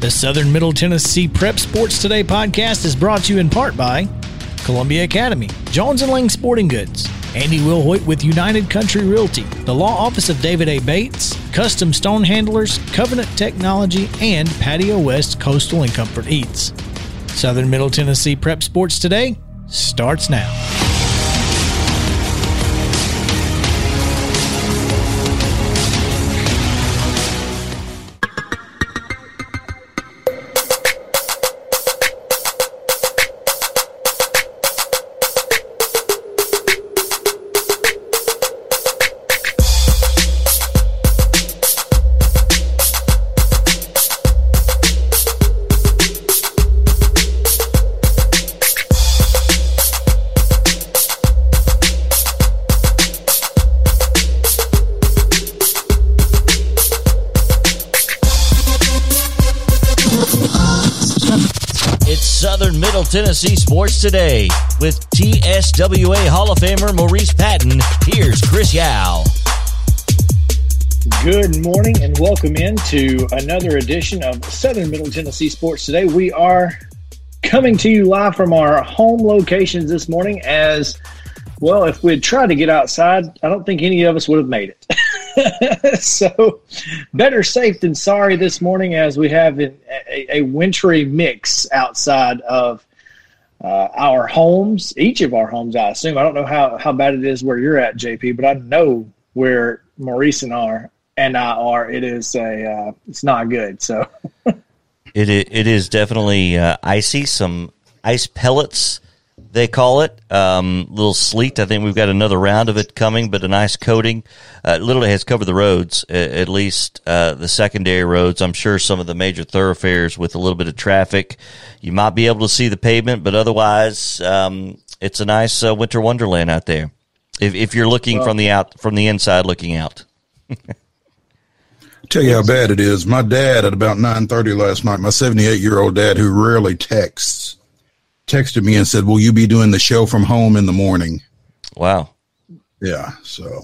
The Southern Middle Tennessee Prep Sports Today podcast is brought to you in part by Columbia Academy, Jones and Lang Sporting Goods, Andy Wilhoit with United Country Realty, the Law Office of David A. Bates, Custom Stone Handlers, Covenant Technology, and Patio West Coastal and Comfort Eats. Southern Middle Tennessee Prep Sports Today starts now. Tennessee Sports Today with TSWA Hall of Famer Maurice Patton. Here's Chris Yao. Good morning and welcome into another edition of Southern Middle Tennessee Sports Today. We are coming to you live from our home locations this morning as well. If we'd tried to get outside, I don't think any of us would have made it. so, better safe than sorry this morning as we have a, a, a wintry mix outside of uh, our homes, each of our homes, I assume. I don't know how, how bad it is where you're at, JP, but I know where Maurice and are and I are. It is a uh, it's not good. So It it is definitely uh, icy. Some ice pellets, they call it. Um, little sleet. I think we've got another round of it coming, but a nice coating. Uh, literally has covered the roads, at least uh, the secondary roads. I'm sure some of the major thoroughfares with a little bit of traffic, you might be able to see the pavement, but otherwise, um, it's a nice uh, winter wonderland out there. If, if you're looking from the out from the inside looking out. Tell you how bad it is. My dad at about nine thirty last night, my seventy eight year old dad who rarely texts, texted me and said, "Will you be doing the show from home in the morning?" Wow. Yeah, so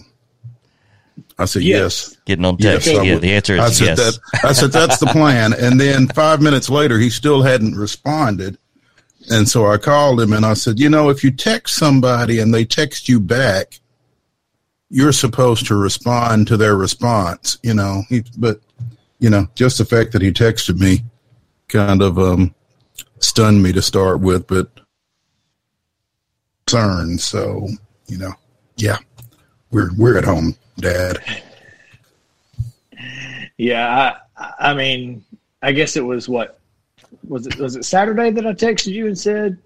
I said Yes. yes. Getting on Yes, text. I yeah, would- the answer I is said yes. that. I said that's the plan. And then five minutes later, he still hadn't responded. And so I called him and I said, you know, if you text somebody and they text you back, you're supposed to respond to their response. You know, he, but you know, just the fact that he texted me kind of um, stunned me to start with, but concerned. So you know, yeah, we're we're at home, Dad. yeah, I, I mean, I guess it was what was it was it Saturday that I texted you and said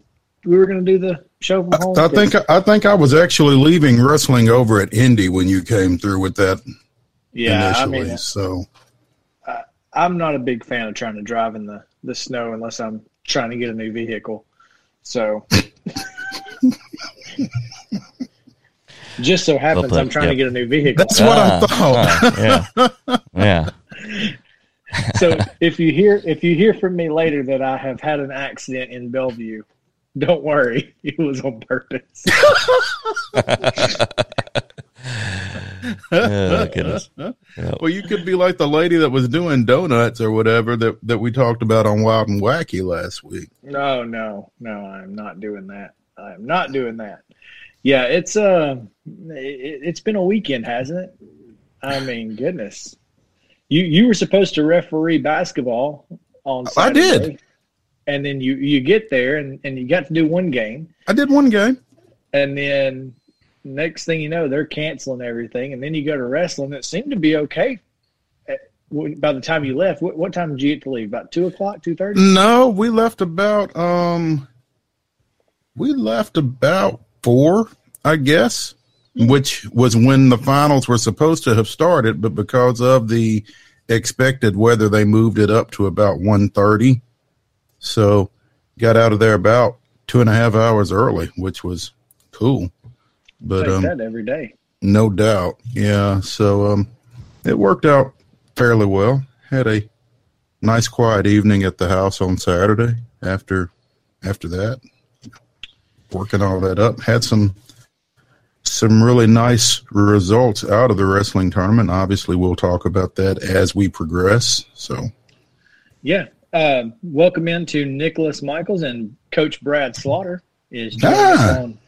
we were going to do the show from home. I think I think I was actually leaving wrestling over at Indy when you came through with that yeah, I mean, so I'm not a big fan of trying to drive in the the snow unless I'm trying to get a new vehicle. So. Just so happens put, I'm trying to get a new vehicle. that's what I Ah, thought. ah, yeah. Yeah. so if you hear if you hear from me later that I have had an accident in Bellevue, don't worry, it was on purpose. Oh, goodness. well, you could be like the lady that was doing donuts or whatever that that we talked about on Wild and Wacky last week. no, no, no, I'm not doing that. I'm not doing that. Yeah, it's uh, it, it's been a weekend, hasn't it? I mean, goodness, you you were supposed to referee basketball on I did. and then you you get there and and you got to do one game, I did one game. and then next thing you know, they're canceling everything, and then you go to wrestling. It seemed to be okay. By the time you left, what, what time did you get to leave? About two o'clock, two thirty. No, we left about um we left about 4, I guess, which was when the finals were supposed to have started, but because of the expected weather they moved it up to about 1.30. So got out of there about two and a half hours early, which was cool. But um that every day. no doubt. Yeah. So um, it worked out fairly well. Had a nice quiet evening at the house on Saturday after after that. Working all that up. Had some some really nice results out of the wrestling tournament. Obviously we'll talk about that as we progress. So Yeah, uh, welcome into Nicholas Michaels and Coach Brad Slaughter is joining ah. us on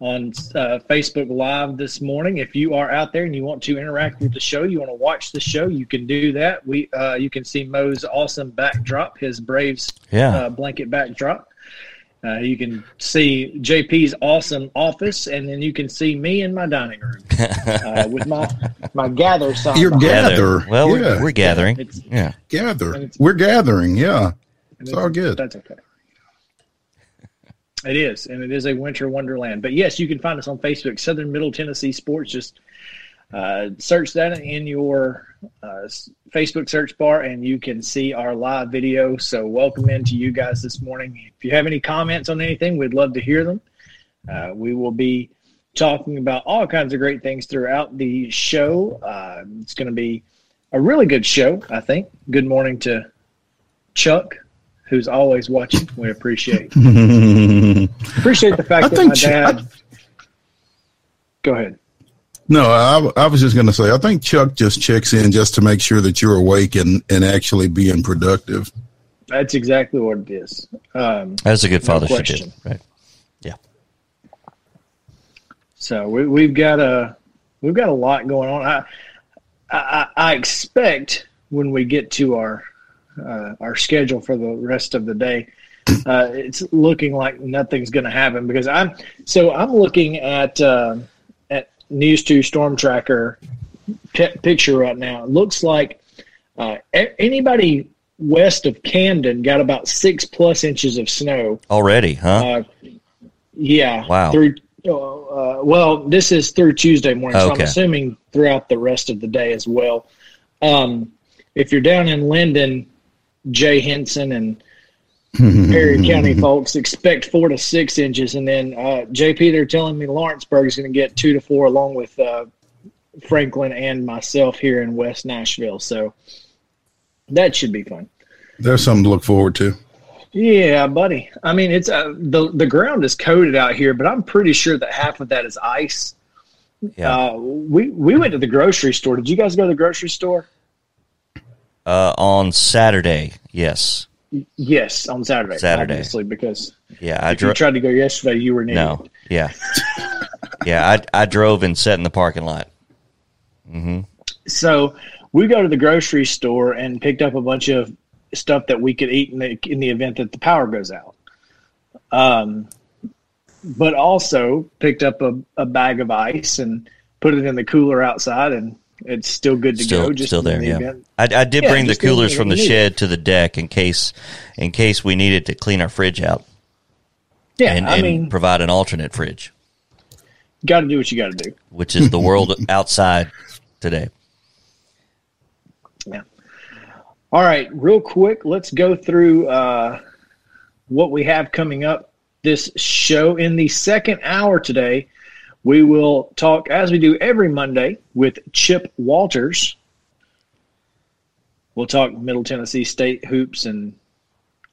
on uh, Facebook Live this morning. If you are out there and you want to interact with the show, you want to watch the show, you can do that. We uh, you can see Mo's awesome backdrop, his Braves yeah. uh, blanket backdrop. Uh, you can see JP's awesome office, and then you can see me in my dining room uh, with my my gather sign. You're gather. Well, yeah. we're, we're gathering. It's, yeah, gather. We're gathering. Yeah, it's, it's all good. That's okay. It is, and it is a winter wonderland. But yes, you can find us on Facebook, Southern Middle Tennessee Sports. Just uh, search that in your uh, Facebook search bar, and you can see our live video. So, welcome in to you guys this morning. If you have any comments on anything, we'd love to hear them. Uh, we will be talking about all kinds of great things throughout the show. Uh, it's going to be a really good show, I think. Good morning to Chuck who's always watching. We appreciate appreciate the fact I that my dad. I, go ahead. No, I, I was just going to say I think Chuck just checks in just to make sure that you're awake and, and actually being productive. That's exactly what it is. Um, That's a good father no should do, right? Yeah. So we, we've got a we've got a lot going on. I, I I expect when we get to our uh, our schedule for the rest of the day. Uh, it's looking like nothing's going to happen because I'm so I'm looking at uh, at News Two Storm Tracker p- picture right now. It looks like uh, anybody west of Camden got about six plus inches of snow already, huh? Uh, yeah. Wow. Through uh, well, this is through Tuesday morning, okay. so I'm assuming throughout the rest of the day as well. Um, if you're down in Linden, Jay Henson and Perry County folks expect four to six inches, and then uh, JP they're telling me Lawrenceburg is going to get two to four, along with uh, Franklin and myself here in West Nashville. So that should be fun. There's something to look forward to. Yeah, buddy. I mean, it's uh, the the ground is coated out here, but I'm pretty sure that half of that is ice. Yeah. Uh, we we went to the grocery store. Did you guys go to the grocery store? Uh, on Saturday, yes. Yes, on Saturday. Saturday, obviously, because yeah, I dro- tried to go yesterday. You were near. No, yeah, yeah. I I drove and sat in the parking lot. Mm-hmm. So we go to the grocery store and picked up a bunch of stuff that we could eat in the in the event that the power goes out. Um, but also picked up a, a bag of ice and put it in the cooler outside and it's still good to still, go. Just still there, the yeah. I, I, did yeah, bring the coolers from the shed to the deck in case, in case we needed to clean our fridge out. Yeah, and, I and mean, provide an alternate fridge. Got to do what you got to do, which is the world outside today. Yeah. All right, real quick, let's go through uh, what we have coming up this show in the second hour today. We will talk, as we do every Monday, with Chip Walters. We'll talk Middle Tennessee State hoops and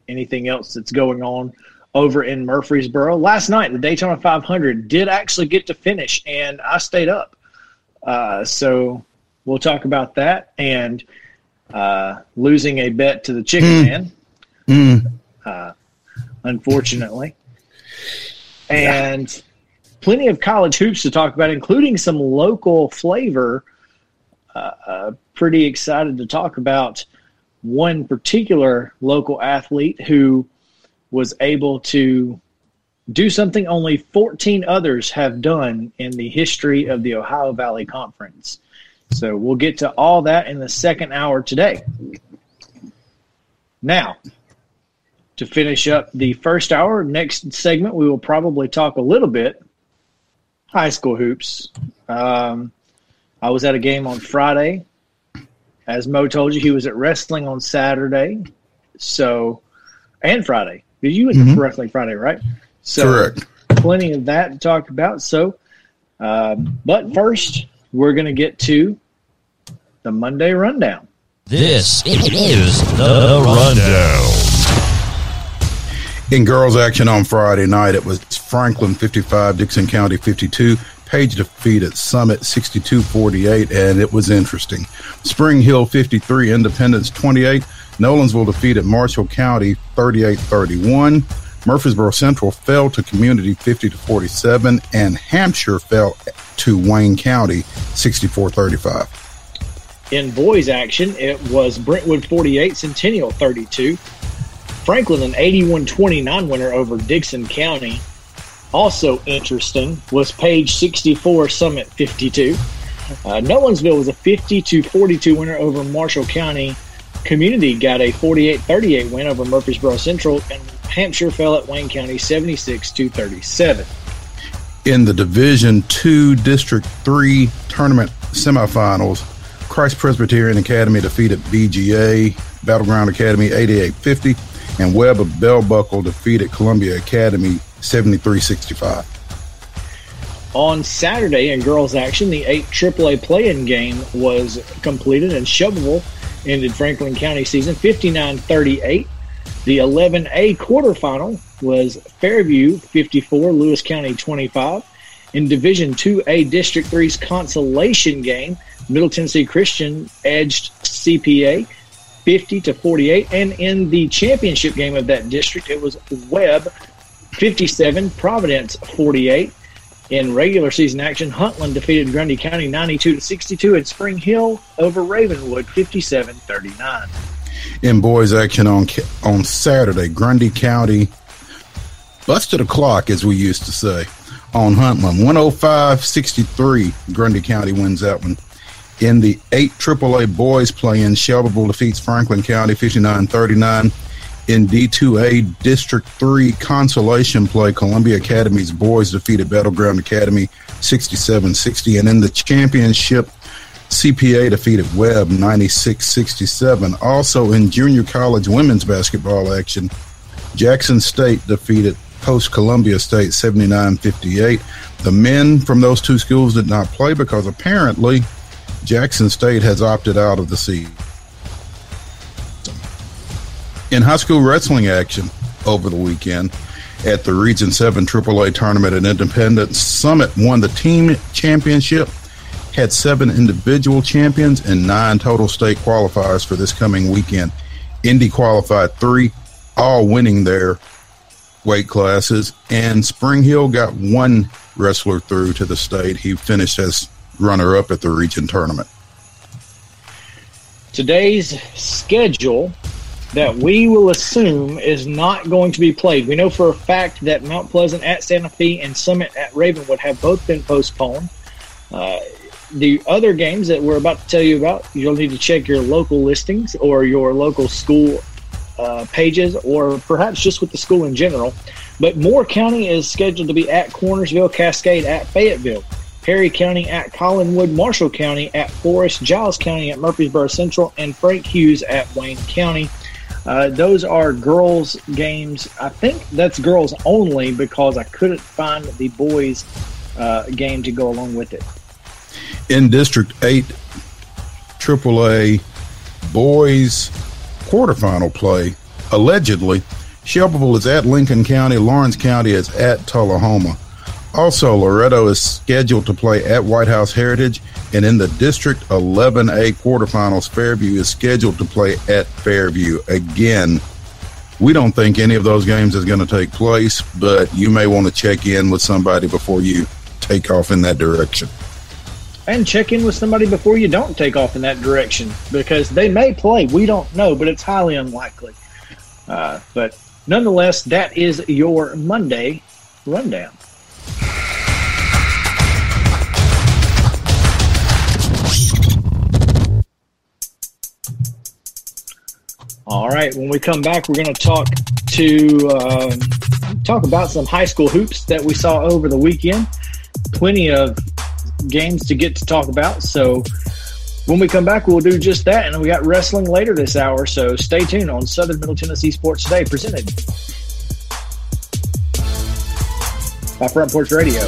anything else that's going on over in Murfreesboro. Last night, the Daytona 500 did actually get to finish, and I stayed up. Uh, so we'll talk about that and uh, losing a bet to the Chicken mm. Man, mm. Uh, unfortunately. And. Plenty of college hoops to talk about, including some local flavor. Uh, uh, pretty excited to talk about one particular local athlete who was able to do something only 14 others have done in the history of the Ohio Valley Conference. So we'll get to all that in the second hour today. Now, to finish up the first hour, next segment, we will probably talk a little bit high school hoops. Um, I was at a game on Friday. As Mo told you, he was at wrestling on Saturday. So, and Friday. You went mm-hmm. to wrestling Friday, right? So, Correct. Plenty of that to talk about. So, um, but first, we're going to get to the Monday rundown. This is the rundown. In girls action on Friday night, it was Franklin 55, Dickson County 52. Page defeated Summit 62 48, and it was interesting. Spring Hill 53, Independence 28. Nolensville defeated Marshall County 38-31. Murfreesboro Central fell to Community 50 to 47, and Hampshire fell to Wayne County 64-35. In boys action, it was Brentwood 48, Centennial 32. Franklin an 81-29 winner over Dickson County. Also interesting was Page 64, Summit 52. Uh, Nolensville was a 50 to 42 winner over Marshall County. Community got a 48 38 win over Murfreesboro Central, and Hampshire fell at Wayne County 76 to 37. In the Division Two District Three tournament semifinals, Christ Presbyterian Academy defeated BGA Battleground Academy 88-50, and Webb of Bell Buckle defeated Columbia Academy 73-65. On Saturday in girls action, the 8 AAA play-in game was completed and Shelbyville ended Franklin County season 59-38. The 11A quarterfinal was Fairview 54, Lewis County 25. In Division 2A District 3's consolation game, Middle Tennessee Christian edged CPA 50 to 48. And in the championship game of that district, it was Webb 57, Providence 48. In regular season action, Huntland defeated Grundy County 92 to 62, and Spring Hill over Ravenwood 57 39. In boys action on on Saturday, Grundy County busted a clock, as we used to say, on Huntland. 105-63, Grundy County wins that one. In the 8 AAA boys play-in, Shelbyville defeats Franklin County 59-39 in D2A District 3 consolation play, Columbia Academy's boys defeated Battleground Academy 67 60. And in the championship, CPA defeated Webb 96 67. Also in junior college women's basketball action, Jackson State defeated Post Columbia State 79 58. The men from those two schools did not play because apparently Jackson State has opted out of the season in high school wrestling action over the weekend at the Region 7 AAA tournament at Independence. Summit won the team championship, had seven individual champions, and nine total state qualifiers for this coming weekend. Indy qualified three, all winning their weight classes, and Spring Hill got one wrestler through to the state. He finished as runner up at the region tournament. Today's schedule that we will assume is not going to be played. We know for a fact that Mount Pleasant at Santa Fe and Summit at Ravenwood have both been postponed. Uh, the other games that we're about to tell you about, you'll need to check your local listings or your local school uh, pages, or perhaps just with the school in general. But Moore County is scheduled to be at Cornersville, Cascade at Fayetteville, Perry County at Collinwood, Marshall County at Forest, Giles County at Murfreesboro Central, and Frank Hughes at Wayne County. Uh, those are girls' games. I think that's girls only because I couldn't find the boys' uh, game to go along with it. In District 8, AAA boys quarterfinal play, allegedly, Shelbyville is at Lincoln County, Lawrence County is at Tullahoma. Also, Loretto is scheduled to play at White House Heritage, and in the District 11A quarterfinals, Fairview is scheduled to play at Fairview. Again, we don't think any of those games is going to take place, but you may want to check in with somebody before you take off in that direction. And check in with somebody before you don't take off in that direction because they may play. We don't know, but it's highly unlikely. Uh, but nonetheless, that is your Monday rundown. All right. When we come back, we're going to talk to uh, talk about some high school hoops that we saw over the weekend. Plenty of games to get to talk about. So when we come back, we'll do just that. And we got wrestling later this hour. So stay tuned on Southern Middle Tennessee Sports Today, presented by Front Porch Radio.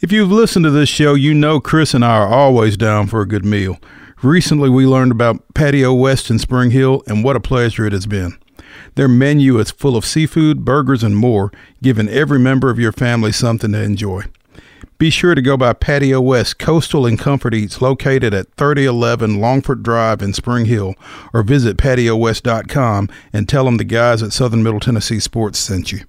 If you've listened to this show, you know Chris and I are always down for a good meal. Recently, we learned about Patio West in Spring Hill, and what a pleasure it has been. Their menu is full of seafood, burgers, and more, giving every member of your family something to enjoy. Be sure to go by Patio West Coastal and Comfort Eats located at 3011 Longford Drive in Spring Hill or visit patiowest.com and tell them the guys at Southern Middle Tennessee Sports sent you.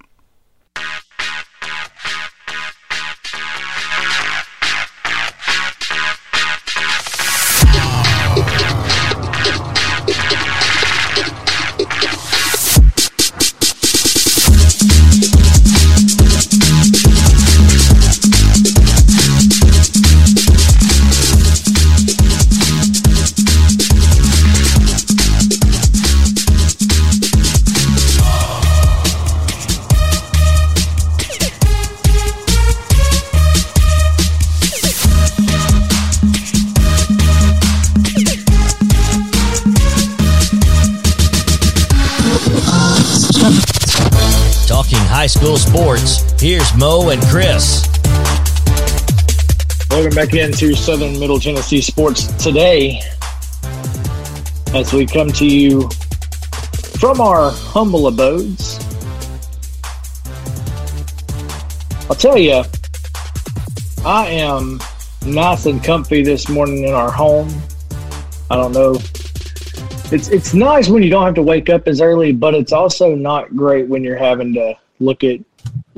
Here's Mo and Chris. Welcome back into Southern Middle Tennessee Sports today as we come to you from our humble abodes. I'll tell you, I am nice and comfy this morning in our home. I don't know. It's it's nice when you don't have to wake up as early, but it's also not great when you're having to look at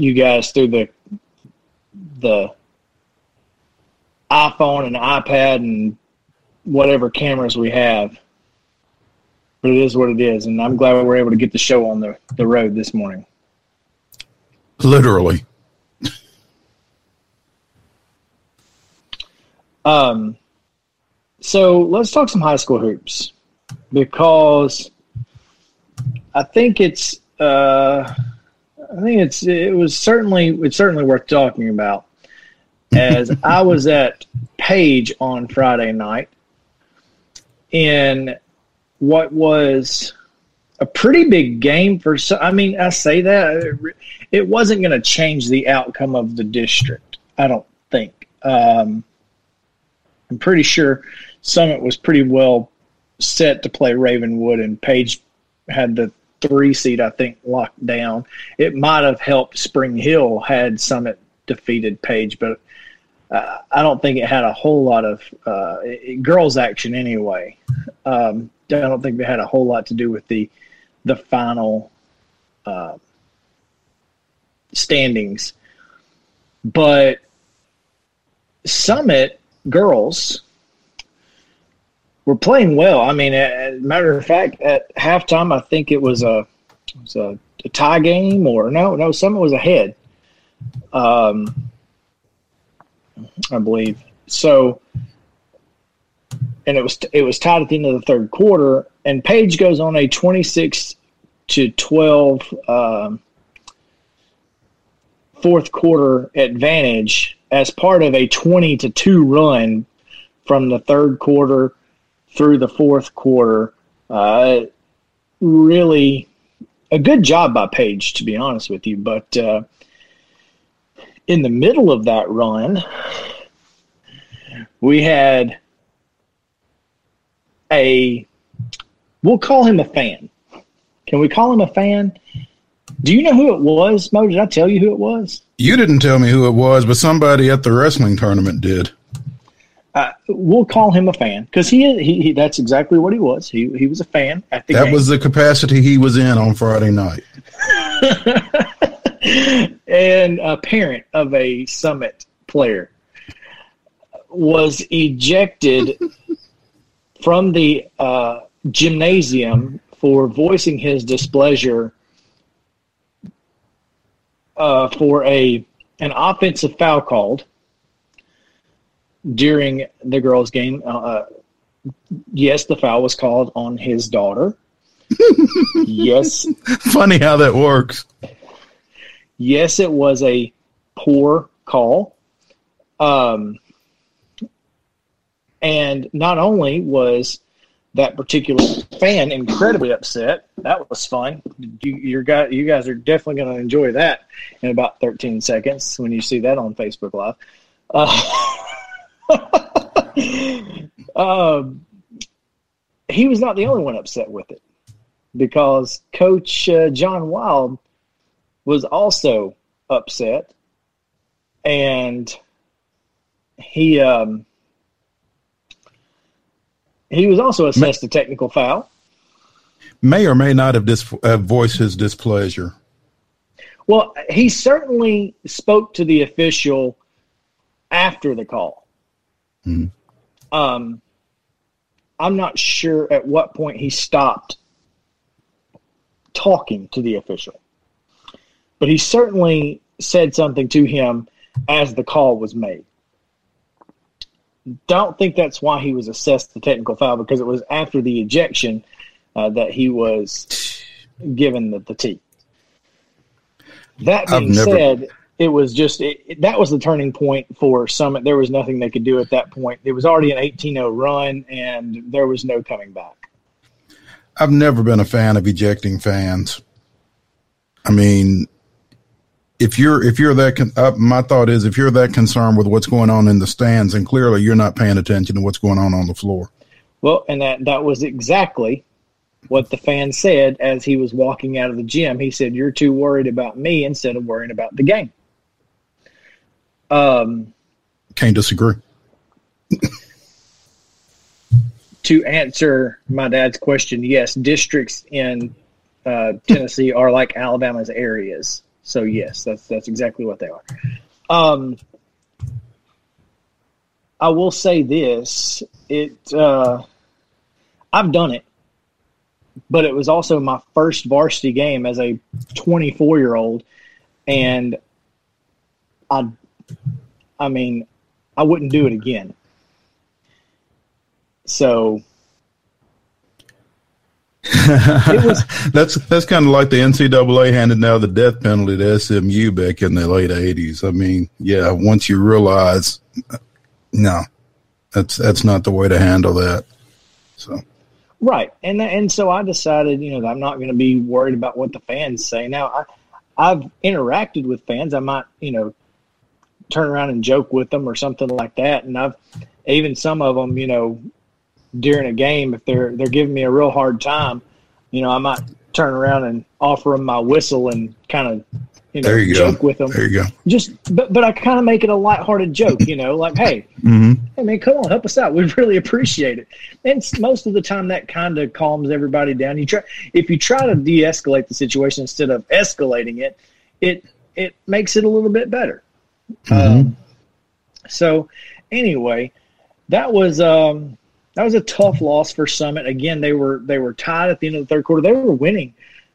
you guys through the the iPhone and iPad and whatever cameras we have. But it is what it is, and I'm glad we were able to get the show on the, the road this morning. Literally. Um, so let's talk some high school hoops because I think it's uh, I think it's it was certainly it's certainly worth talking about. As I was at Page on Friday night in what was a pretty big game for so I mean I say that it wasn't going to change the outcome of the district. I don't think. Um, I'm pretty sure Summit was pretty well set to play Ravenwood, and Page had the three seed, I think, locked down. It might have helped Spring Hill had Summit defeated Page, but uh, I don't think it had a whole lot of uh, it, girls action anyway. Um, I don't think it had a whole lot to do with the the final uh, standings, but Summit girls were playing well. I mean, as matter of fact, at halftime, I think it was a it was a, a tie game, or no, no, Summit was ahead. Um, I believe so. And it was it was tied at the end of the third quarter, and Page goes on a twenty six to twelve um, fourth quarter advantage as part of a twenty to two run from the third quarter through the fourth quarter. Uh, really a good job by Page, to be honest with you. But uh, in the middle of that run, we had a, we'll call him a fan. Can we call him a fan? Do you know who it was, Mo? Did I tell you who it was? You didn't tell me who it was, but somebody at the wrestling tournament did. Uh, we'll call him a fan because he, he, he that's exactly what he was. He he was a fan at the That game. was the capacity he was in on Friday night. and a parent of a summit player was ejected from the uh, gymnasium for voicing his displeasure uh, for a an offensive foul called during the girls' game. Uh, yes, the foul was called on his daughter. yes, Funny how that works. yes, it was a poor call. Um, and not only was that particular fan incredibly upset, that was fun. You, your guy, you guys are definitely going to enjoy that in about 13 seconds when you see that on Facebook Live. Uh, um, he was not the only one upset with it because Coach uh, John Wild was also upset, and he um, he was also assessed a technical foul. May or may not have dis- uh, voiced his displeasure. Well, he certainly spoke to the official after the call. Mm-hmm. Um, I'm not sure at what point he stopped talking to the official, but he certainly said something to him as the call was made. Don't think that's why he was assessed the technical foul because it was after the ejection uh, that he was given the, the T. That being never... said, it was just it, it, that was the turning point for Summit. There was nothing they could do at that point. It was already an 18-0 run, and there was no coming back. I've never been a fan of ejecting fans. I mean, if you're if you're that con- uh, my thought is if you're that concerned with what's going on in the stands, and clearly you're not paying attention to what's going on on the floor. Well, and that that was exactly what the fan said as he was walking out of the gym. He said, "You're too worried about me instead of worrying about the game." Um, can't disagree. to answer my dad's question, yes, districts in uh, Tennessee are like Alabama's areas. So yes, that's that's exactly what they are. Um, I will say this: it uh, I've done it, but it was also my first varsity game as a 24 year old, and I, I mean, I wouldn't do it again. So was, that's that's kind of like the NCAA handed now the death penalty to SMU back in the late eighties. I mean, yeah, once you realize, no, that's that's not the way to handle that. So, right, and and so I decided, you know, I'm not going to be worried about what the fans say. Now, I I've interacted with fans. I might, you know, turn around and joke with them or something like that, and I've even some of them, you know, during a game if they're they're giving me a real hard time, you know, I might turn around and offer them my whistle and kind of you know there you joke go. with them. There you go. Just but but I kind of make it a lighthearted joke, you know, like hey, mm-hmm. hey man, come on, help us out. We'd really appreciate it. And most of the time, that kind of calms everybody down. You try if you try to de-escalate the situation instead of escalating it, it it makes it a little bit better. Mm-hmm. Um, so anyway, that was um, that was a tough loss for Summit. Again, they were they were tied at the end of the third quarter. They were winning,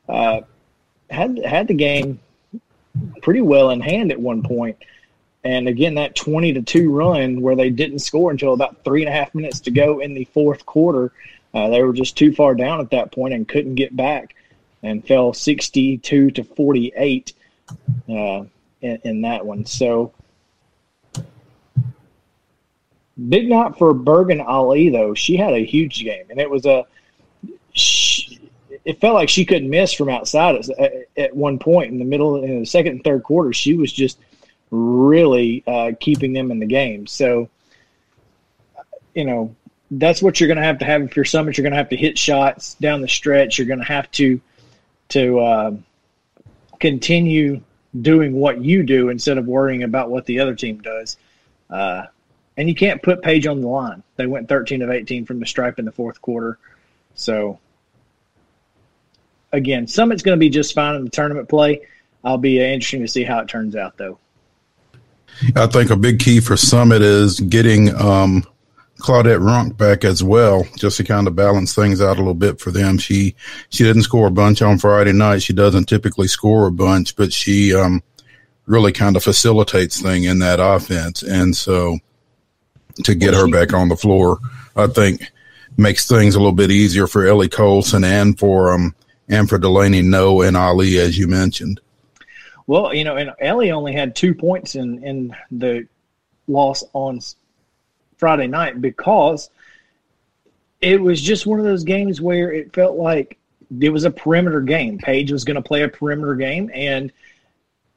uh, had had the game pretty well in hand at one point. And again, that twenty to two run where they didn't score until about three and a half minutes to go in the fourth quarter, uh, they were just too far down at that point and couldn't get back, and fell sixty two to forty eight uh, in, in that one. So Big night for Bergen Ali though. She had a huge game, and it was a. She, it felt like she couldn't miss from outside at, at one point in the middle in the second and third quarter. She was just really uh, keeping them in the game. So, you know, that's what you're going to have to have if you're Summit. You're going to have to hit shots down the stretch. You're going to have to to uh, continue doing what you do instead of worrying about what the other team does. Uh, and you can't put Page on the line. They went 13 of 18 from the stripe in the fourth quarter. So, again, Summit's going to be just fine in the tournament play. I'll be uh, interesting to see how it turns out, though. I think a big key for Summit is getting um, Claudette Runk back as well, just to kind of balance things out a little bit for them. She she didn't score a bunch on Friday night. She doesn't typically score a bunch, but she um, really kind of facilitates thing in that offense, and so to get her back on the floor, I think makes things a little bit easier for Ellie Colson and for um and for Delaney No and Ali, as you mentioned. Well, you know, and Ellie only had two points in in the loss on Friday night because it was just one of those games where it felt like it was a perimeter game. Page was going to play a perimeter game, and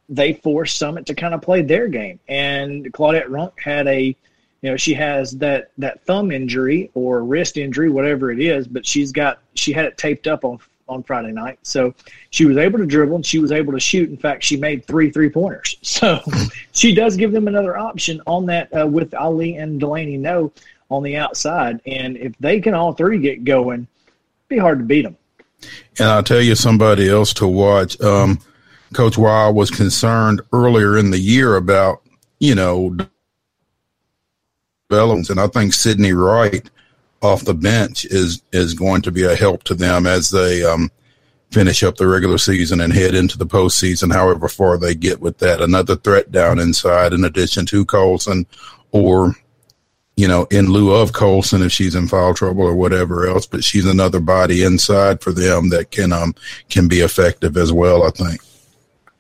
they forced Summit to kind of play their game. And Claudette Runk had a, you know, she has that that thumb injury or wrist injury, whatever it is, but she's got she had it taped up on on Friday night, so she was able to dribble and she was able to shoot. In fact, she made three three pointers. So she does give them another option on that uh, with Ali and Delaney No on the outside, and if they can all three get going, be hard to beat them. And I'll tell you somebody else to watch. Um, Coach Wild was concerned earlier in the year about, you know, developments, and I think Sydney Wright off the bench is is going to be a help to them as they um, finish up the regular season and head into the postseason. However far they get with that, another threat down inside, in addition to Colson, or you know, in lieu of Colson if she's in foul trouble or whatever else. But she's another body inside for them that can um can be effective as well. I think.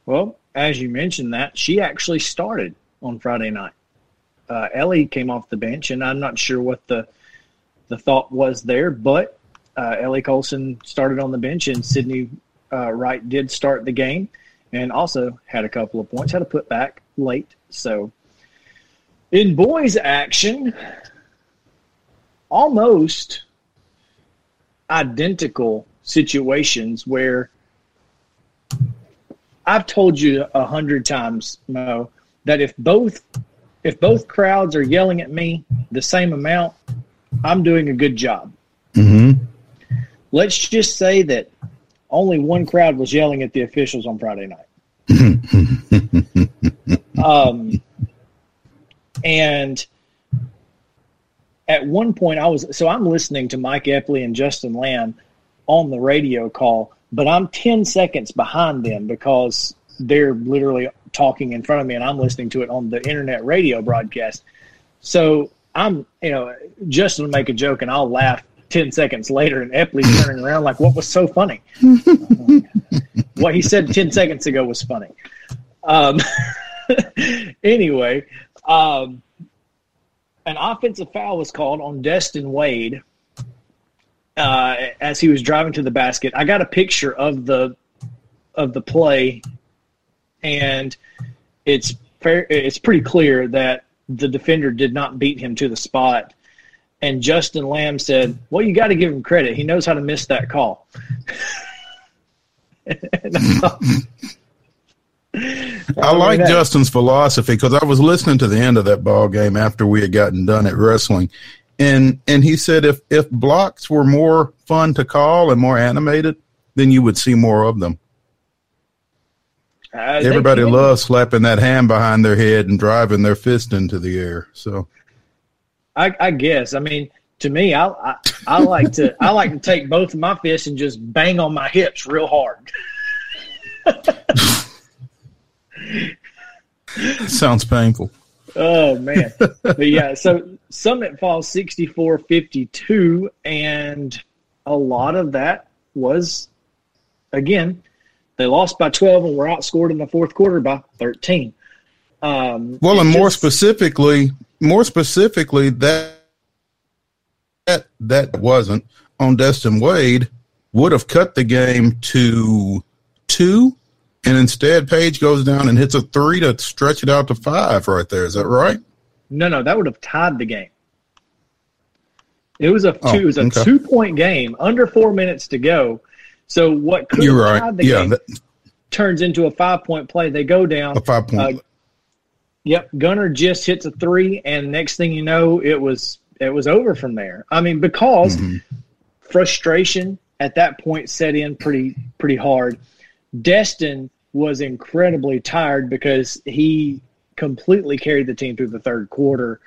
Well, as you mentioned that, she actually started on Friday night. Uh, Ellie came off the bench, and I'm not sure what the the thought was there, but uh, Ellie Colson started on the bench, and Sydney uh, Wright did start the game, and also had a couple of points, had a put back late. So, in boys action, almost identical situations where I've told you a hundred times, Mo, that if both if both crowds are yelling at me the same amount, I'm doing a good job. Mm-hmm. Let's just say that only one crowd was yelling at the officials on Friday night. um, and at one point, I was so I'm listening to Mike Epley and Justin Lamb on the radio call but I'm 10 seconds behind them because they're literally talking in front of me and I'm listening to it on the internet radio broadcast. So I'm, you know, Justin will make a joke and I'll laugh 10 seconds later and Epley's turning around like, what was so funny? what he said 10 seconds ago was funny. Um, anyway, um, an offensive foul was called on Destin Wade uh, as he was driving to the basket. I got a picture of the of the play, and it's fair, it's pretty clear that the defender did not beat him to the spot. And Justin Lamb said, "Well, you got to give him credit. He knows how to miss that call." I like Justin's philosophy because I was listening to the end of that ball game after we had gotten done at wrestling, and and he said if if blocks were more fun to call and more animated, then you would see more of them. Uh, Everybody loves slapping that hand behind their head and driving their fist into the air. So, I, I guess. I mean, to me, I, I, I like to I like to take both of my fists and just bang on my hips real hard. Sounds painful. Oh man, but yeah. So Summit falls 64-52, and a lot of that was, again, they lost by twelve and were outscored in the fourth quarter by thirteen. Um, well, and just, more specifically, more specifically, that that that wasn't on Destin Wade would have cut the game to two and instead Page goes down and hits a three to stretch it out to five right there. Is that right? No, no, that would have tied the game. It was a two. Oh, it was a okay. two point game, under four minutes to go. So what could You're right. the yeah, game that, turns into a five point play. They go down a five point. Uh, yep, Gunner just hits a three, and next thing you know, it was it was over from there. I mean, because mm-hmm. frustration at that point set in pretty pretty hard Destin was incredibly tired because he completely carried the team through the third quarter.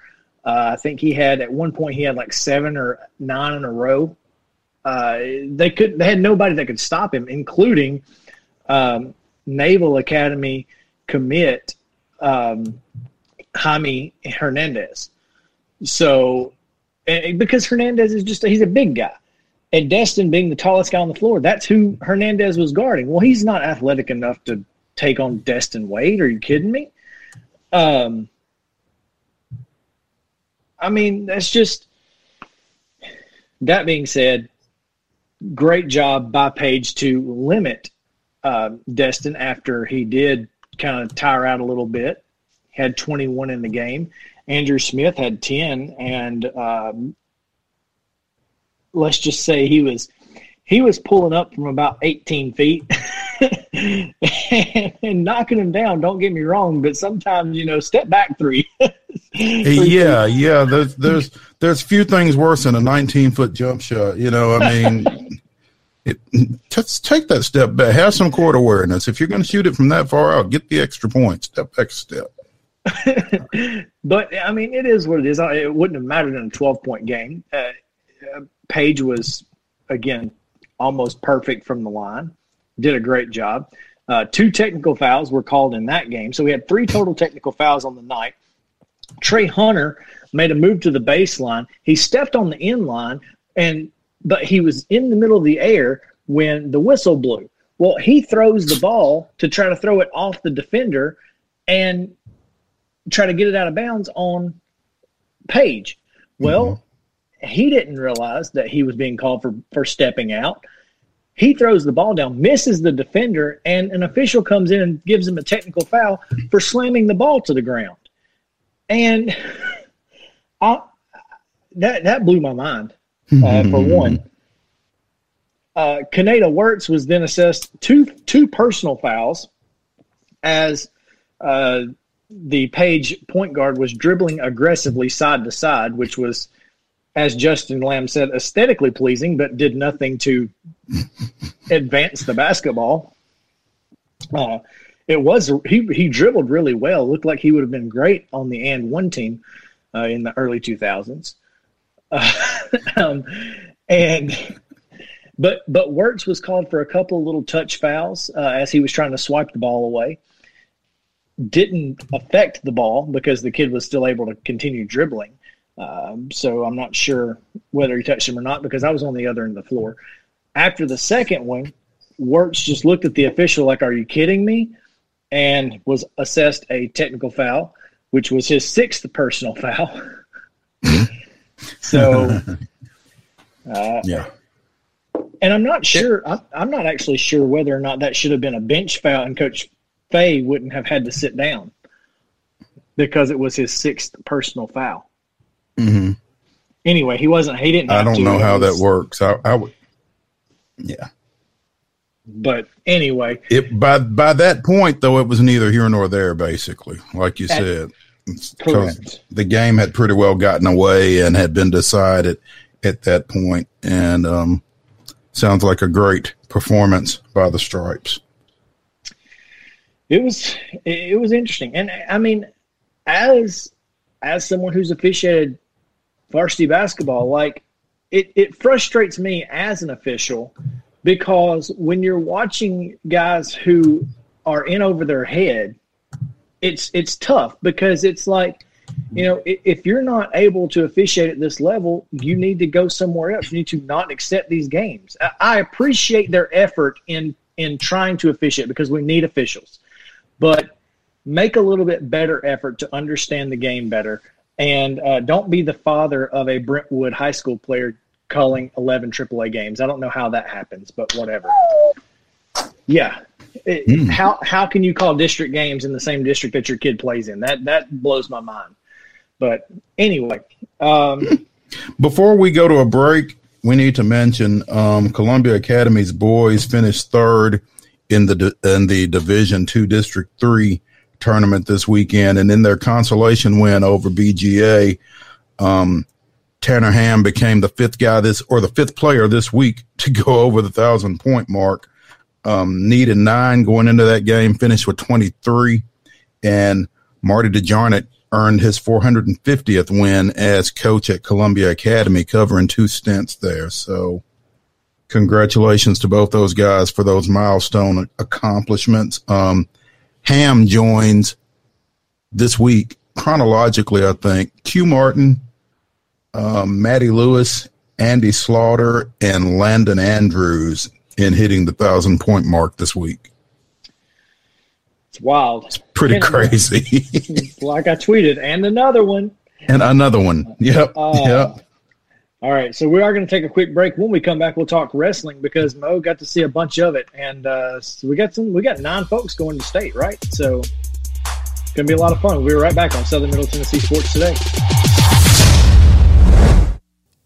Uh, I think he had at one point he had like seven or nine in a row. Uh, they could they had nobody that could stop him, including um, Naval Academy commit um, Jaime Hernandez. So, because Hernandez is just he's a big guy, and Destin being the tallest guy on the floor, that's who Hernandez was guarding. Well, he's not athletic enough to take on Destin Wade. Are you kidding me? Um, I mean, that's just. That being said, great job by Page to limit uh, Destin after he did kind of tire out a little bit. Had 21 in the game. Andrew Smith had 10, and um, let's just say he was he was pulling up from about 18 feet and, and, knocking him down. Don't get me wrong, but sometimes you know, step back three. yeah, yeah. There's there's there's few things worse than a 19 foot jump shot. You know, I mean. It, take that step back. Have some court awareness. If you're going to shoot it from that far out, get the extra point. Step back step. but I mean, it is what it is. It wouldn't have mattered in a 12 point game. Uh, uh, Page was again almost perfect from the line. Did a great job. Uh, two technical fouls were called in that game, so we had three total technical fouls on the night. Trey Hunter made a move to the baseline. He stepped on the end line, and but he was in the middle of the air when the whistle blew. Well, he throws the ball to try to throw it off the defender and try to get it out of bounds on Page. Well, mm-hmm. he didn't realize that he was being called for, for stepping out. He throws the ball down, misses the defender, and an official comes in and gives him a technical foul for slamming the ball to the ground. And I, that that blew my mind uh, for one. Uh, Kaneda Wirtz was then assessed two two personal fouls as uh, the page point guard was dribbling aggressively side to side, which was, as Justin Lamb said, aesthetically pleasing, but did nothing to advance the basketball. Uh, it was he he dribbled really well. Looked like he would have been great on the and one team uh, in the early two thousands. um, and but but Wirtz was called for a couple of little touch fouls uh, as he was trying to swipe the ball away. Didn't affect the ball because the kid was still able to continue dribbling. Um, so I'm not sure whether he touched him or not because I was on the other end of the floor. After the second one, Wirtz just looked at the official like, "Are you kidding me?" and was assessed a technical foul, which was his sixth personal foul. So, uh, yeah. And I'm not sure. I'm, I'm not actually sure whether or not that should have been a bench foul, and Coach Fay wouldn't have had to sit down because it was his sixth personal foul. Mm-hmm. Anyway, he wasn't. He didn't. I don't to, know how was, that works. I, I would. Yeah. But anyway, it by by that point though, it was neither here nor there. Basically, like you at, said, because the game had pretty well gotten away and had been decided at that point. And um, sounds like a great performance by the Stripes. It was it was interesting, and I mean, as as someone who's officiated varsity basketball, like it, it frustrates me as an official because when you're watching guys who are in over their head it's it's tough because it's like you know if you're not able to officiate at this level you need to go somewhere else. You need to not accept these games. I appreciate their effort in in trying to officiate because we need officials. But make a little bit better effort to understand the game better and uh, don't be the father of a brentwood high school player calling 11 aaa games. I don't know how that happens but whatever. Yeah it, mm. How how can you call district games in the same district that your kid plays in? That that blows my mind. But anyway, um, before we go to a break, we need to mention um, Columbia Academy's boys finished third in the in the Division Two District Three tournament this weekend, and in their consolation win over BGA, um, Tanner Ham became the fifth guy this or the fifth player this week to go over the thousand point mark um, needed nine going into that game, finished with 23. And Marty DeJarnett earned his 450th win as coach at Columbia Academy, covering two stints there. So, congratulations to both those guys for those milestone accomplishments. Um, Ham joins this week chronologically, I think. Q Martin, um, Lewis, Andy Slaughter, and Landon Andrews in hitting the thousand point mark this week. It's wild. It's pretty and, crazy. like I tweeted, and another one. And another one. Yep. Uh, yep. All right, so we are going to take a quick break. When we come back, we'll talk wrestling because Mo got to see a bunch of it, and uh, so we got some. We got nine folks going to state, right? So it's going to be a lot of fun. We'll be right back on Southern Middle Tennessee Sports today.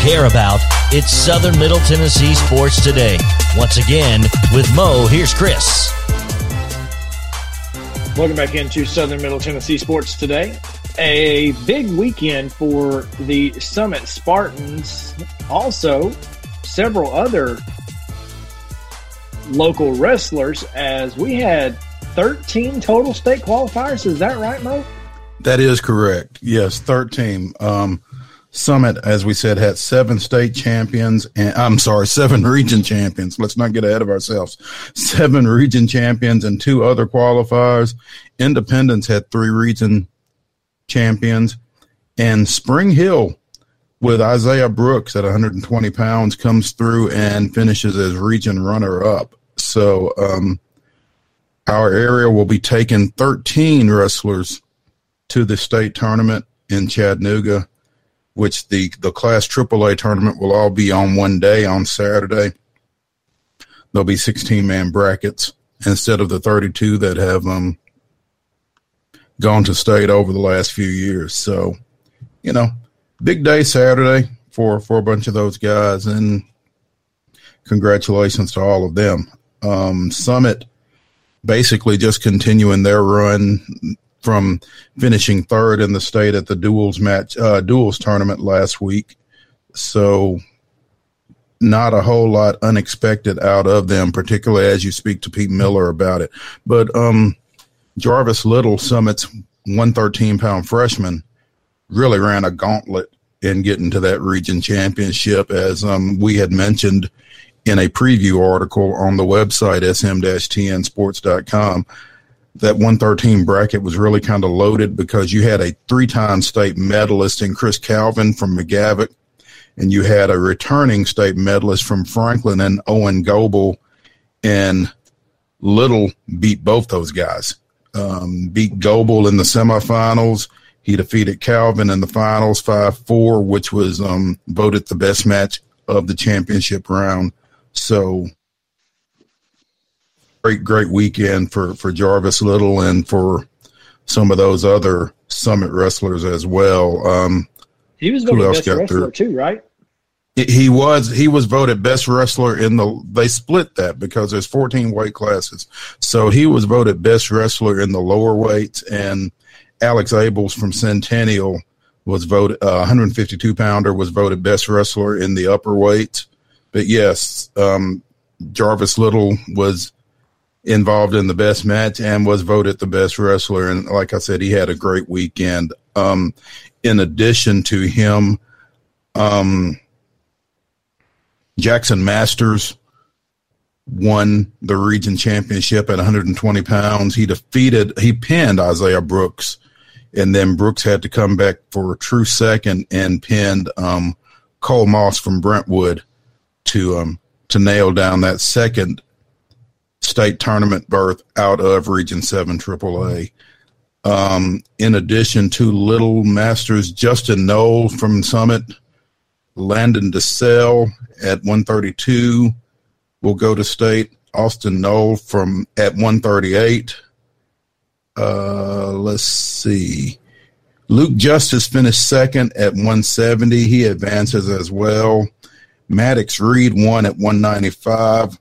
care about. It's Southern Middle Tennessee Sports Today. Once again, with Mo, here's Chris. Welcome back into Southern Middle Tennessee Sports Today. A big weekend for the Summit Spartans. Also, several other local wrestlers as we had 13 total state qualifiers. Is that right, Mo? That is correct. Yes, 13. Um, Summit, as we said, had seven state champions and I'm sorry, seven region champions. Let's not get ahead of ourselves. Seven region champions and two other qualifiers. Independence had three region champions and Spring Hill with Isaiah Brooks at 120 pounds comes through and finishes as region runner up. So, um, our area will be taking 13 wrestlers to the state tournament in Chattanooga which the, the Class AAA tournament will all be on one day on Saturday. There'll be 16 man brackets instead of the 32 that have um, gone to state over the last few years. So, you know, big day Saturday for, for a bunch of those guys. And congratulations to all of them. Um, Summit basically just continuing their run from finishing third in the state at the duals match uh, duals tournament last week. So not a whole lot unexpected out of them, particularly as you speak to Pete Miller about it. But um, Jarvis Little, Summit's 113 pound freshman, really ran a gauntlet in getting to that region championship, as um, we had mentioned in a preview article on the website sm-tnsports.com that 113 bracket was really kind of loaded because you had a three-time state medalist in Chris Calvin from McGavock, and you had a returning state medalist from Franklin and Owen Goebel, and Little beat both those guys. Um, beat Goebel in the semifinals. He defeated Calvin in the finals 5-4, which was um, voted the best match of the championship round. So great, great weekend for, for Jarvis Little and for some of those other summit wrestlers as well. Um, he was voted best wrestler through? too, right? He was he was voted best wrestler in the they split that because there's 14 weight classes. So he was voted best wrestler in the lower weights and Alex Abels from Centennial was voted uh, 152 pounder was voted best wrestler in the upper weights. But yes, um, Jarvis Little was involved in the best match and was voted the best wrestler. And like I said, he had a great weekend. Um, in addition to him, um, Jackson Masters won the region championship at 120 pounds. He defeated, he pinned Isaiah Brooks, and then Brooks had to come back for a true second and pinned um, Cole Moss from Brentwood to um, to nail down that second state tournament berth out of Region 7 AAA. Um, in addition to Little Masters, Justin Knoll from Summit, Landon DeSalle at 132 will go to state. Austin Knoll from at 138. Uh, let's see. Luke Justice finished second at 170. He advances as well. Maddox Reed won at 195.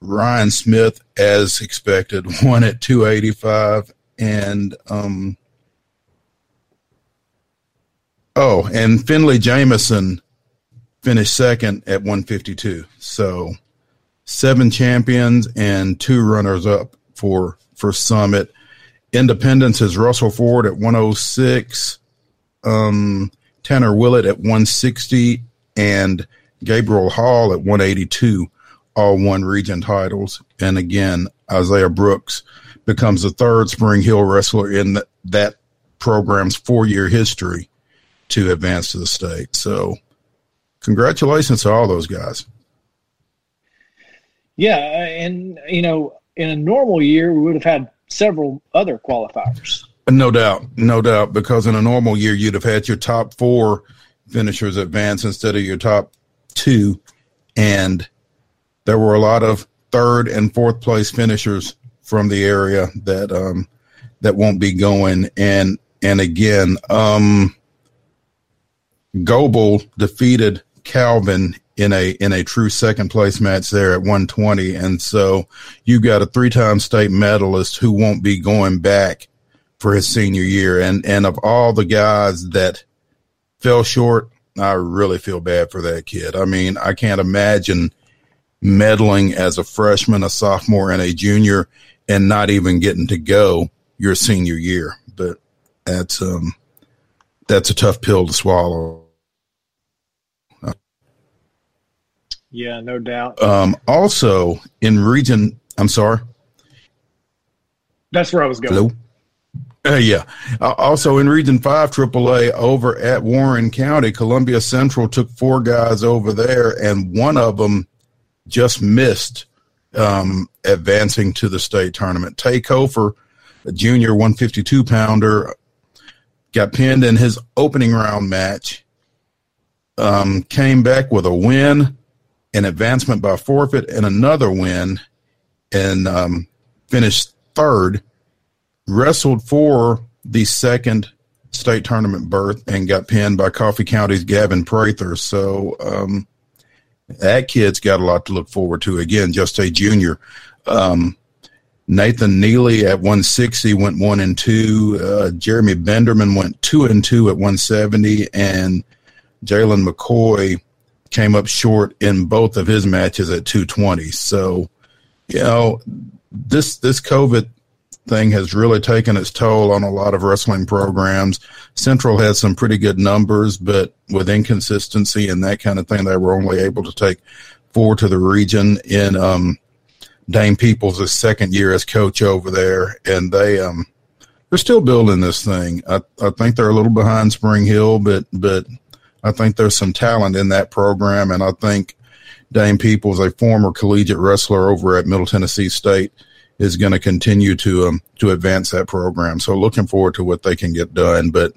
Ryan Smith, as expected, won at 285. And um, oh, and Finley Jameson finished second at 152. So seven champions and two runners up for for Summit. Independence is Russell Ford at 106, um, Tanner Willett at 160, and Gabriel Hall at 182, all won region titles. And again, Isaiah Brooks becomes the third Spring Hill wrestler in that program's four year history to advance to the state. So, congratulations to all those guys. Yeah, uh, and you know, in a normal year, we would have had several other qualifiers. No doubt, no doubt, because in a normal year, you'd have had your top four finishers advance instead of your top two, and there were a lot of third and fourth place finishers from the area that um, that won't be going. And and again, um, defeated Calvin in a in a true second place match there at 120, and so you've got a three time state medalist who won't be going back for his senior year. And and of all the guys that fell short, I really feel bad for that kid. I mean, I can't imagine medaling as a freshman, a sophomore, and a junior, and not even getting to go your senior year. But that's um that's a tough pill to swallow. Yeah, no doubt. Um, also in region, I'm sorry. That's where I was going. Hello. Uh, yeah. Uh, also in Region 5 AAA over at Warren County, Columbia Central took four guys over there, and one of them just missed um, advancing to the state tournament. Tay Kofer, a junior 152 pounder, got pinned in his opening round match, um, came back with a win, an advancement by forfeit, and another win, and um, finished third wrestled for the second state tournament berth and got pinned by Coffee County's Gavin Prather. So um, that kid's got a lot to look forward to. Again, just a junior. Um, Nathan Neely at 160 went one and two. Uh, Jeremy Benderman went two and two at 170, and Jalen McCoy came up short in both of his matches at 220. So, you know, this this COVID thing has really taken its toll on a lot of wrestling programs. Central has some pretty good numbers, but with inconsistency and that kind of thing, they were only able to take four to the region in um, Peoples' second year as coach over there, and they um, they're still building this thing. I, I think they're a little behind Spring Hill, but but I think there's some talent in that program, and I think Dane Peoples, a former collegiate wrestler over at Middle Tennessee State, is going to continue to um, to advance that program. So looking forward to what they can get done, but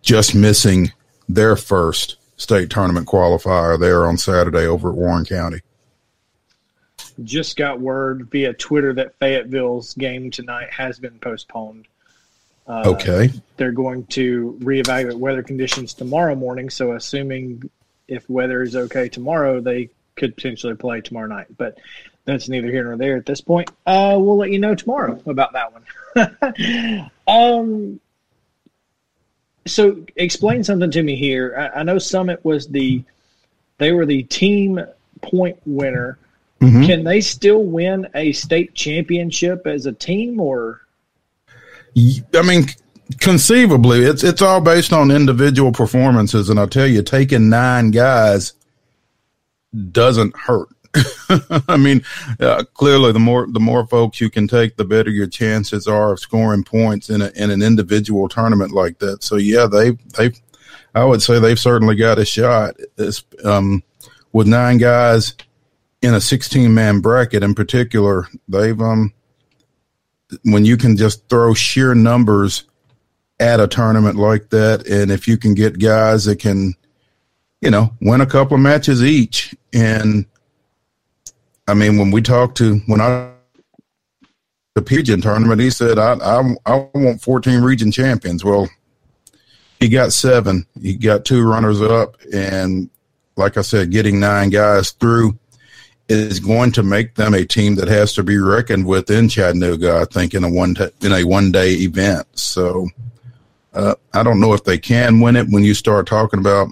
just missing their first state tournament qualifier there on Saturday over at Warren County. Just got word via Twitter that Fayetteville's game tonight has been postponed. Uh, okay. They're going to reevaluate weather conditions tomorrow morning. So, assuming if weather is okay tomorrow, they could potentially play tomorrow night. But that's neither here nor there at this point. Uh, we'll let you know tomorrow about that one. um, so explain something to me here. I, I, know Summit was the they were the team point winner. Mm-hmm. Can they still win a state championship as a team, or? I mean, conceivably, it's it's all based on individual performances, and I'll tell you, taking nine guys doesn't hurt. I mean, uh, clearly, the more the more folks you can take, the better your chances are of scoring points in a, in an individual tournament like that. So, yeah, they they, I would say they've certainly got a shot. It's, um, with nine guys in a sixteen man bracket, in particular, they've um, when you can just throw sheer numbers at a tournament like that, and if you can get guys that can, you know, win a couple of matches each and I mean, when we talked to when I the PGN tournament, he said, I, I, I want 14 region champions. Well, he got seven. He got two runners up. And like I said, getting nine guys through is going to make them a team that has to be reckoned with in Chattanooga, I think, in a one, t- in a one day event. So uh, I don't know if they can win it when you start talking about,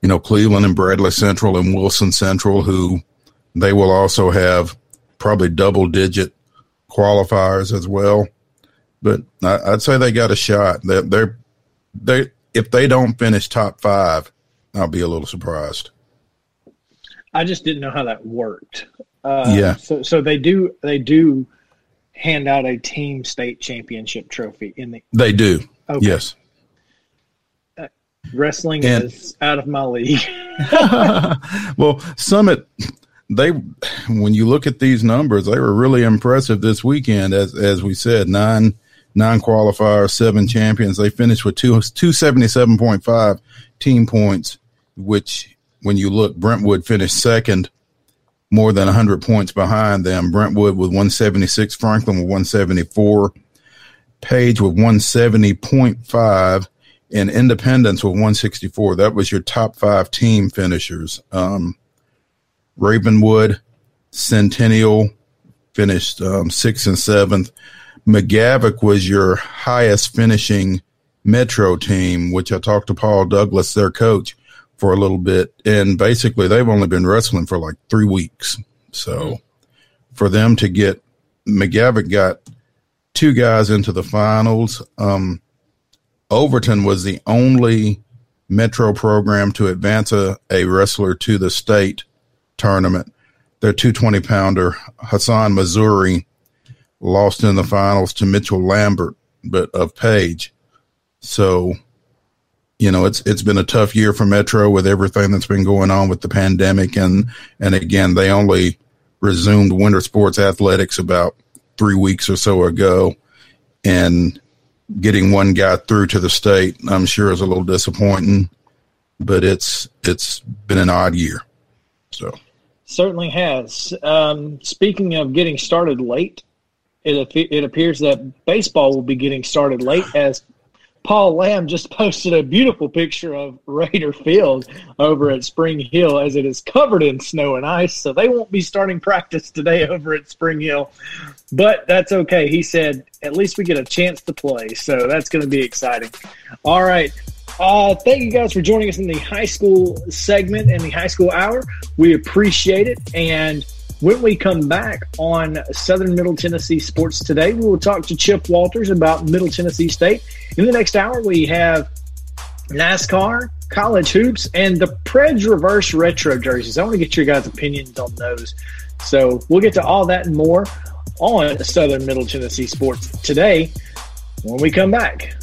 you know, Cleveland and Bradley Central and Wilson Central, who they will also have probably double digit qualifiers as well. But I, would say they got a shot. They're, they're they if they don't finish top five, I'll be a little surprised. I just didn't know how that worked. Uh, yeah. So so they do they do hand out a team state championship trophy in the. They do. Okay. Yes. Uh, wrestling and, is out of my league. well, Summit they when you look at these numbers, they were really impressive this weekend. As as we said, nine nine qualifiers, seven champions. They finished with two two seventy seven point five team points, which when you look, Brentwood finished second, more than hundred points behind them. Brentwood with one seventy six, Franklin with one seventy four, Page with one seventy point five, and Independence with one sixty four. That was your top five team finishers. Um, Ravenwood, Centennial finished um, sixth and seventh. McGavock was your highest finishing Metro team, which I talked to Paul Douglas, their coach, for a little bit. And basically, they've only been wrestling for like three weeks. So for them to get McGavock got two guys into the finals. Um, Overton was the only Metro program to advance a, a wrestler to the state tournament. Their 220 pounder, Hassan Missouri, lost in the finals to Mitchell Lambert, but of Page. So, you know, it's it's been a tough year for Metro with everything that's been going on with the pandemic and and again, they only resumed winter sports athletics about 3 weeks or so ago and getting one guy through to the state, I'm sure is a little disappointing, but it's it's been an odd year. So certainly has. Um, speaking of getting started late, it it appears that baseball will be getting started late as Paul Lamb just posted a beautiful picture of Raider Field over at Spring Hill as it is covered in snow and ice. So they won't be starting practice today over at Spring Hill. But that's okay. He said, at least we get a chance to play. So that's going to be exciting. All right. Uh, thank you guys for joining us in the high school segment and the high school hour. We appreciate it. And when we come back on Southern Middle Tennessee Sports Today, we will talk to Chip Walters about Middle Tennessee State. In the next hour, we have NASCAR, college hoops, and the Preds reverse retro jerseys. I want to get your guys' opinions on those. So we'll get to all that and more on Southern Middle Tennessee Sports Today when we come back.